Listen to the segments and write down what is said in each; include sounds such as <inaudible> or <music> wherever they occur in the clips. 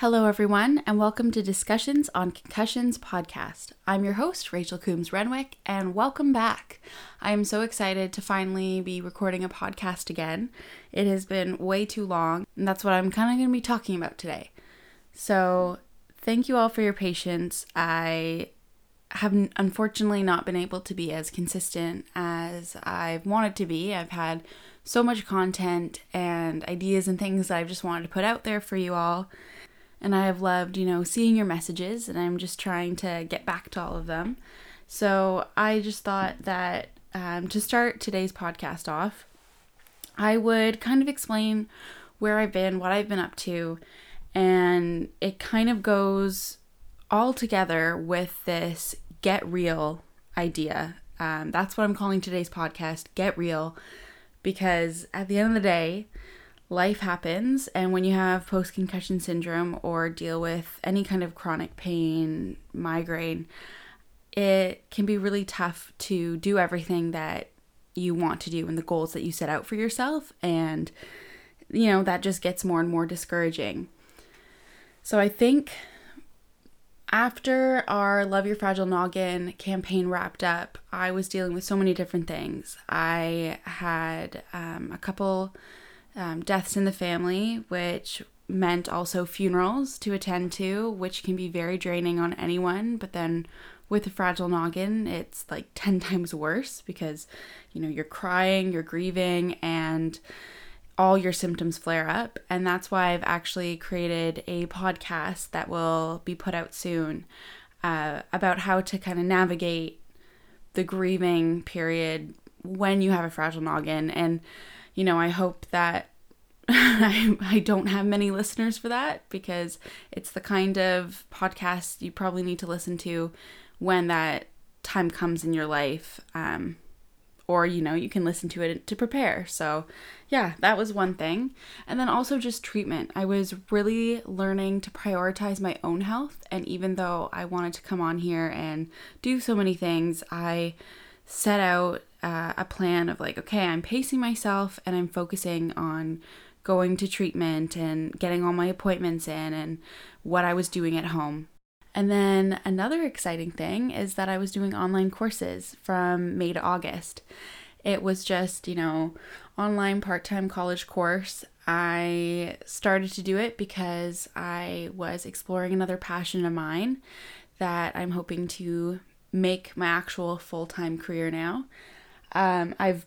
Hello, everyone, and welcome to Discussions on Concussions podcast. I'm your host, Rachel Coombs Renwick, and welcome back. I am so excited to finally be recording a podcast again. It has been way too long, and that's what I'm kind of going to be talking about today. So, thank you all for your patience. I have unfortunately not been able to be as consistent as I've wanted to be. I've had so much content and ideas and things that I've just wanted to put out there for you all and I have loved, you know, seeing your messages, and I'm just trying to get back to all of them. So I just thought that um, to start today's podcast off, I would kind of explain where I've been, what I've been up to, and it kind of goes all together with this get real idea. Um, that's what I'm calling today's podcast, Get Real, because at the end of the day, life happens and when you have post concussion syndrome or deal with any kind of chronic pain, migraine, it can be really tough to do everything that you want to do and the goals that you set out for yourself and you know that just gets more and more discouraging. So I think after our Love Your Fragile Noggin campaign wrapped up, I was dealing with so many different things. I had um, a couple um, deaths in the family, which meant also funerals to attend to, which can be very draining on anyone. But then with a fragile noggin, it's like <laughs> 10 times worse because, you know, you're crying, you're grieving, and all your symptoms flare up. And that's why I've actually created a podcast that will be put out soon uh, about how to kind of navigate the grieving period when you have a fragile noggin. And you know, I hope that <laughs> I, I don't have many listeners for that because it's the kind of podcast you probably need to listen to when that time comes in your life. Um, or, you know, you can listen to it to prepare. So, yeah, that was one thing. And then also just treatment. I was really learning to prioritize my own health. And even though I wanted to come on here and do so many things, I set out uh, a plan of like, okay, I'm pacing myself and I'm focusing on going to treatment and getting all my appointments in and what I was doing at home. And then another exciting thing is that I was doing online courses from May to August. It was just, you know, online part time college course. I started to do it because I was exploring another passion of mine that I'm hoping to make my actual full time career now. Um, I've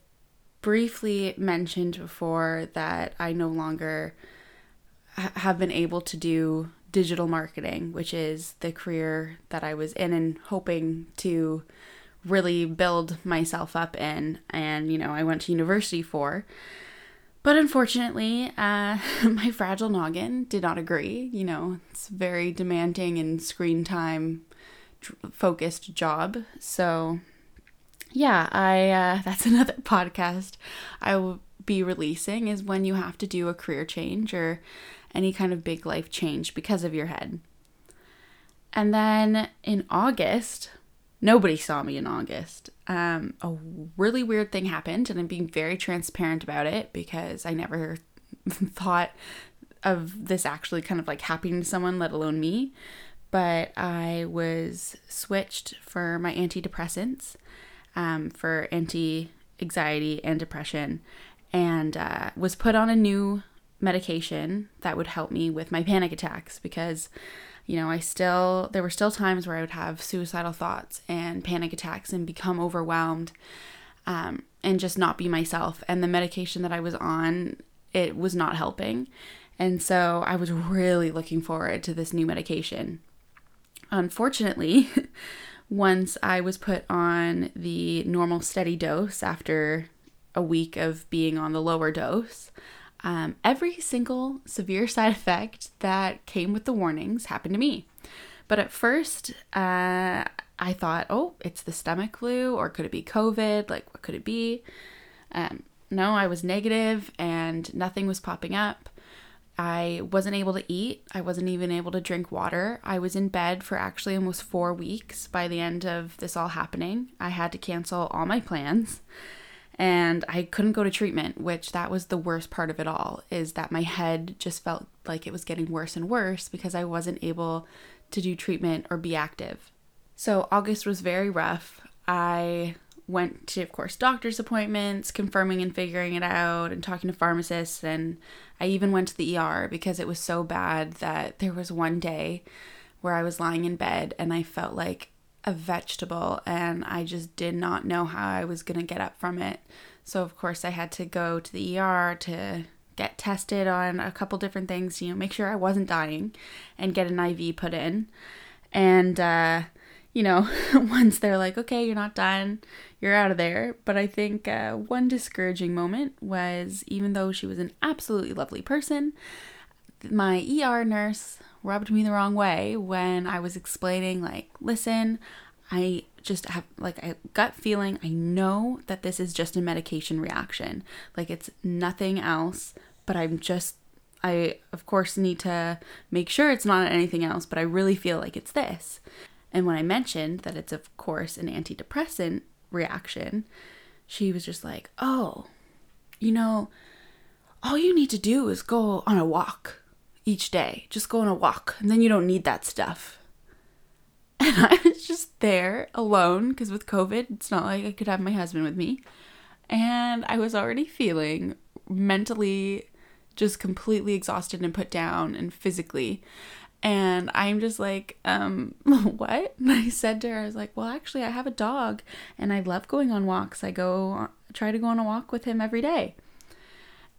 briefly mentioned before that I no longer ha- have been able to do digital marketing, which is the career that I was in and hoping to really build myself up in. And, you know, I went to university for. But unfortunately, uh, <laughs> my fragile noggin did not agree. You know, it's very demanding and screen time focused job. So yeah, I uh, <laughs> that's another podcast I will be releasing is when you have to do a career change or any kind of big life change because of your head. And then in August, nobody saw me in August. Um, a really weird thing happened, and I'm being very transparent about it because I never <laughs> thought of this actually kind of like happening to someone, let alone me. But I was switched for my antidepressants um, for anti anxiety and depression and uh, was put on a new medication that would help me with my panic attacks because you know i still there were still times where i would have suicidal thoughts and panic attacks and become overwhelmed um, and just not be myself. And the medication that i was on it was not helping. And so i was really looking forward to this new medication. Unfortunately <laughs> once I was put on the normal steady dose after a week of being on the lower dose, um, every single severe side effect that came with the warnings happened to me. But at first, uh, I thought, oh, it's the stomach flu, or could it be COVID? Like, what could it be? Um, no, I was negative and nothing was popping up. I wasn't able to eat. I wasn't even able to drink water. I was in bed for actually almost four weeks by the end of this all happening. I had to cancel all my plans. and I couldn't go to treatment, which that was the worst part of it all is that my head just felt like it was getting worse and worse because I wasn't able to do treatment or be active. So August was very rough. I went to of course doctor's appointments, confirming and figuring it out and talking to pharmacists and I even went to the ER because it was so bad that there was one day where I was lying in bed and I felt like a vegetable and I just did not know how I was going to get up from it. So, of course, I had to go to the ER to get tested on a couple different things, you know, make sure I wasn't dying and get an IV put in. And, uh, you know, <laughs> once they're like, okay, you're not done, you're out of there. But I think uh, one discouraging moment was even though she was an absolutely lovely person, my ER nurse rubbed me the wrong way when I was explaining, like, listen, I just have like a gut feeling. I know that this is just a medication reaction. Like, it's nothing else, but I'm just, I of course need to make sure it's not anything else, but I really feel like it's this. And when I mentioned that it's, of course, an antidepressant reaction, she was just like, oh, you know, all you need to do is go on a walk each day. Just go on a walk, and then you don't need that stuff. <laughs> And I was just there alone because with COVID, it's not like I could have my husband with me. And I was already feeling mentally just completely exhausted and put down and physically. And I'm just like, um, <laughs> what? And I said to her, I was like, well, actually, I have a dog and I love going on walks. I go try to go on a walk with him every day.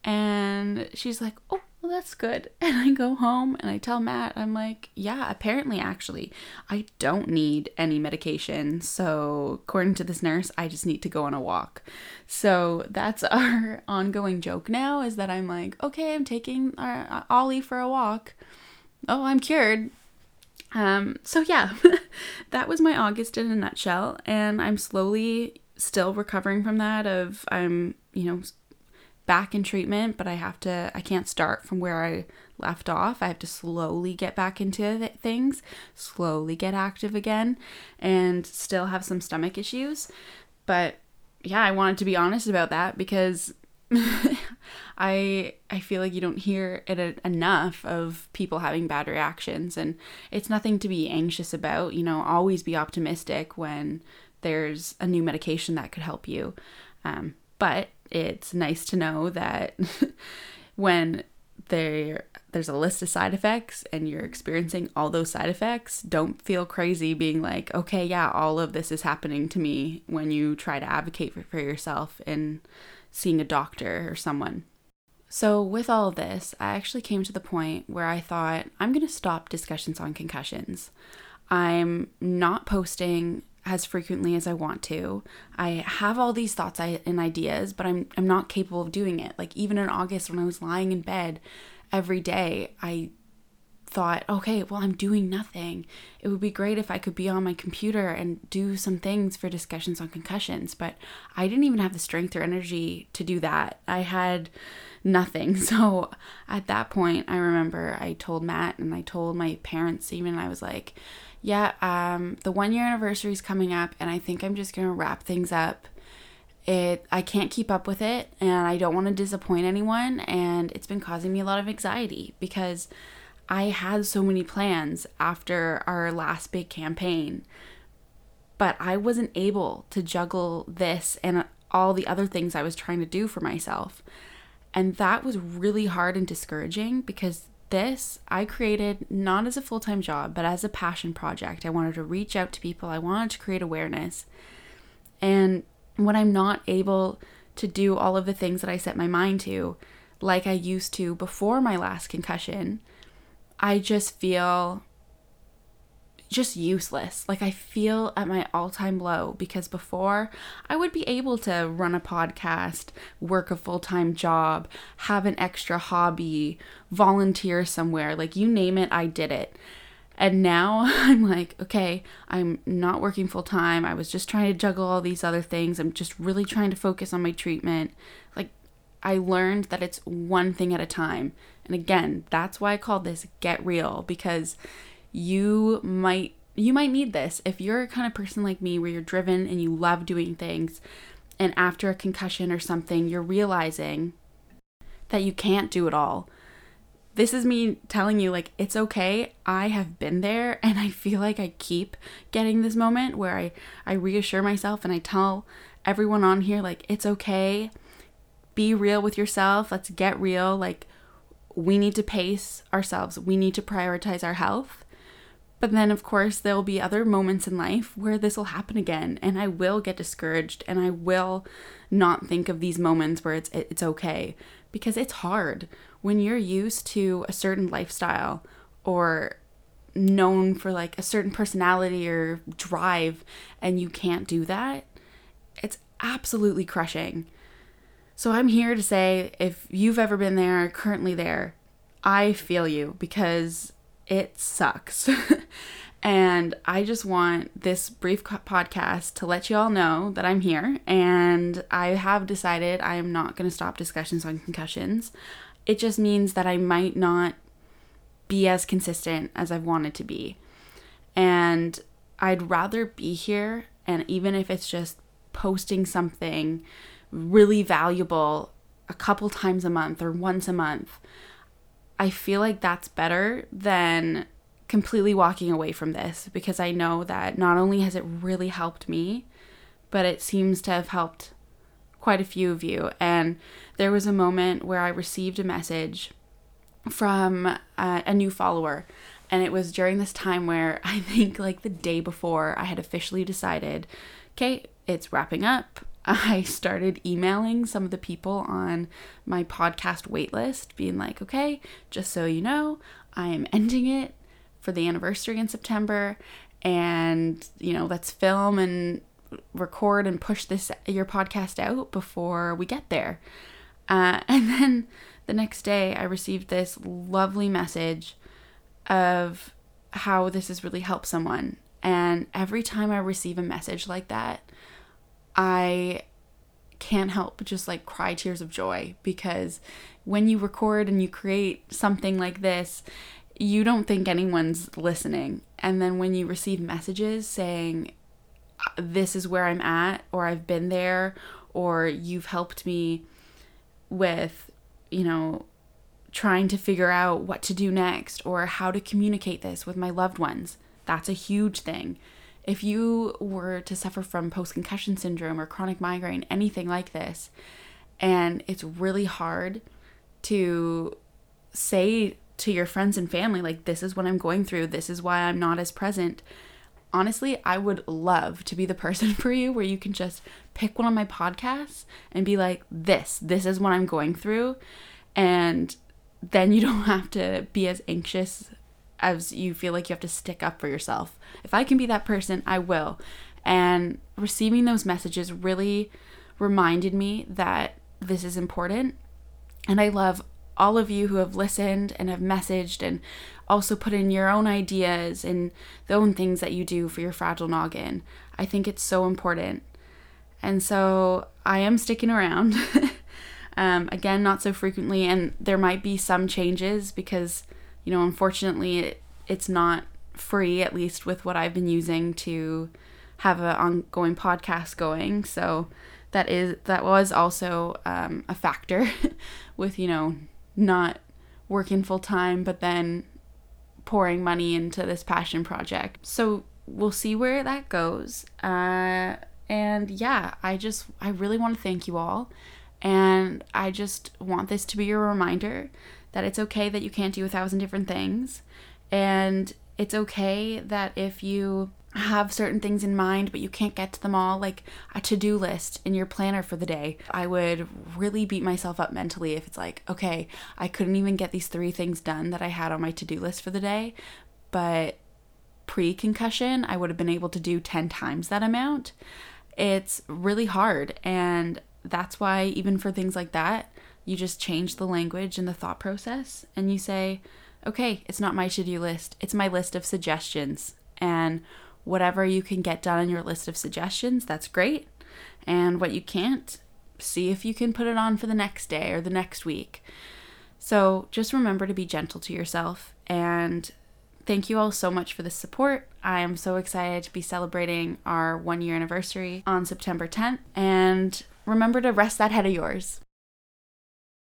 And she's like, oh, well, that's good. <laughs> And I go home and I tell Matt, I'm like, yeah, apparently, actually, I don't need any medication. So, according to this nurse, I just need to go on a walk. So, that's <laughs> our ongoing joke now is that I'm like, okay, I'm taking our, uh, Ollie for a walk. Oh, I'm cured. Um, so yeah, <laughs> that was my August in a nutshell, and I'm slowly still recovering from that. Of I'm, you know, back in treatment, but I have to, I can't start from where I left off. I have to slowly get back into things, slowly get active again, and still have some stomach issues. But yeah, I wanted to be honest about that because <laughs> I I feel like you don't hear it enough of people having bad reactions and it's nothing to be anxious about, you know, always be optimistic when there's a new medication that could help you. Um, but it's nice to know that <laughs> when there there's a list of side effects and you're experiencing all those side effects, don't feel crazy being like, okay, yeah, all of this is happening to me when you try to advocate for, for yourself and seeing a doctor or someone. So, with all of this, I actually came to the point where I thought, I'm going to stop discussions on concussions. I'm not posting as frequently as I want to. I have all these thoughts and ideas, but I'm I'm not capable of doing it. Like even in August when I was lying in bed every day, I thought, okay, well, I'm doing nothing. It would be great if I could be on my computer and do some things for discussions on concussions, but I didn't even have the strength or energy to do that. I had nothing. <laughs> So at that point, I remember I told Matt and I told my parents even, I was like, yeah, um, the one year anniversary is coming up, and I think I'm just gonna wrap things up. It I can't keep up with it, and I don't want to disappoint anyone, and it's been causing me a lot of anxiety because I had so many plans after our last big campaign, but I wasn't able to juggle this and all the other things I was trying to do for myself. And that was really hard and discouraging because this I created not as a full time job, but as a passion project. I wanted to reach out to people, I wanted to create awareness. And when I'm not able to do all of the things that I set my mind to, like I used to before my last concussion, I just feel just useless. Like I feel at my all-time low because before I would be able to run a podcast, work a full-time job, have an extra hobby, volunteer somewhere, like you name it, I did it. And now <laughs> I'm like, okay, I'm not working full time. I was just trying to juggle all these other things. I'm just really trying to focus on my treatment. Like I learned that it's one thing at a time. And again, that's why I call this Get Real because you might you might need this if you're a kind of person like me where you're driven and you love doing things and after a concussion or something, you're realizing that you can't do it all. This is me telling you, like, it's okay. I have been there, <laughs> and I feel like I keep getting this moment where I, I reassure myself and I tell everyone on here, like, it's okay. Be real with yourself. Let's get real. Like, we need to pace ourselves, we need to prioritize our health. But then, of course, there will be other moments in life where this will happen again, and I will get discouraged, and I will not think of these moments where it's it's okay because it's hard when you're used to a certain lifestyle or known for like a certain personality or drive, and you can't do that. It's absolutely crushing. So I'm here to say if you've ever been there, currently there, I feel you because it sucks. <laughs> and I just want this brief podcast to let you all know that I'm here and I have decided I am not going to stop discussions on concussions. It just means that I might not be as consistent as I've wanted to be. And I'd rather be here and even if it's just posting something really valuable a couple times a month or once a month I feel like that's better than completely walking away from this because I know that not only has it really helped me, but it seems to have helped quite a few of you. And there was a moment where I received a message from uh, a new follower. And it was during this time where <laughs> I think, like, the day before I had officially decided, okay, it's wrapping up. I started emailing some of the people on my podcast waitlist, being like, okay, just so you know, I am ending it for the anniversary in September. And, you know, let's film and record and push this, your podcast out before we get there. Uh, <laughs> and then the next day, I received this lovely message of how this has really helped someone. And every time I receive a message like that, I can't help but just like cry tears of joy because when you record and you create something like this, you don't think anyone's listening. And then when you receive messages saying, uh, this is where I'm at, or I've been there, or you've helped me with, you know, trying to figure out what to do next or how to communicate this with my loved ones, that's a huge thing. If you were to suffer from post concussion syndrome or chronic migraine, anything like this, and it's really hard to say to your friends and family, like, this is what I'm going through, this is why I'm not as present. Honestly, I would love to be the <laughs> person for you where you can just pick one of my podcasts and be like, this, this is what I'm going through. And then you don't <laughs> have to be as anxious as you feel like you have to stick up for yourself. If I can be that person, I will. And receiving those messages really reminded me that this is important. And I love all of you who have listened and have messaged and also put in your own ideas and the own things that you do for your fragile noggin. I think it's so important. And so I am sticking around. <laughs> um, again, not so frequently, and there might be some changes because you know, unfortunately, it, it's not free, at least with what I've been using to have an ongoing podcast going. So that is that was also um, a factor <laughs> with you know not working full time, but then pouring money into this passion project. So we'll see where that goes. Uh, and yeah, I just I really want to thank you all, and I just want this to be a reminder that it's okay that you can't do a thousand different things. And it's okay that if you have certain things in mind but you can't get to them all like a to-do list in your planner for the day i would really beat myself up mentally if it's like okay i couldn't even get these three things done that i had on my to-do list for the day but pre-concussion i would have been able to do 10 times that amount it's really hard and that's why even for things like that you just change the language and the thought process and you say, okay, it's not my to do list, it's my list of suggestions. And whatever you can get done on your list of suggestions, that's great. And what you can't, see if you can put it on for the next day or the next week. So just remember to be gentle to yourself and Thank you all so much for the support. I am so excited to be celebrating our one year anniversary on September 10th. And remember to rest that head of yours.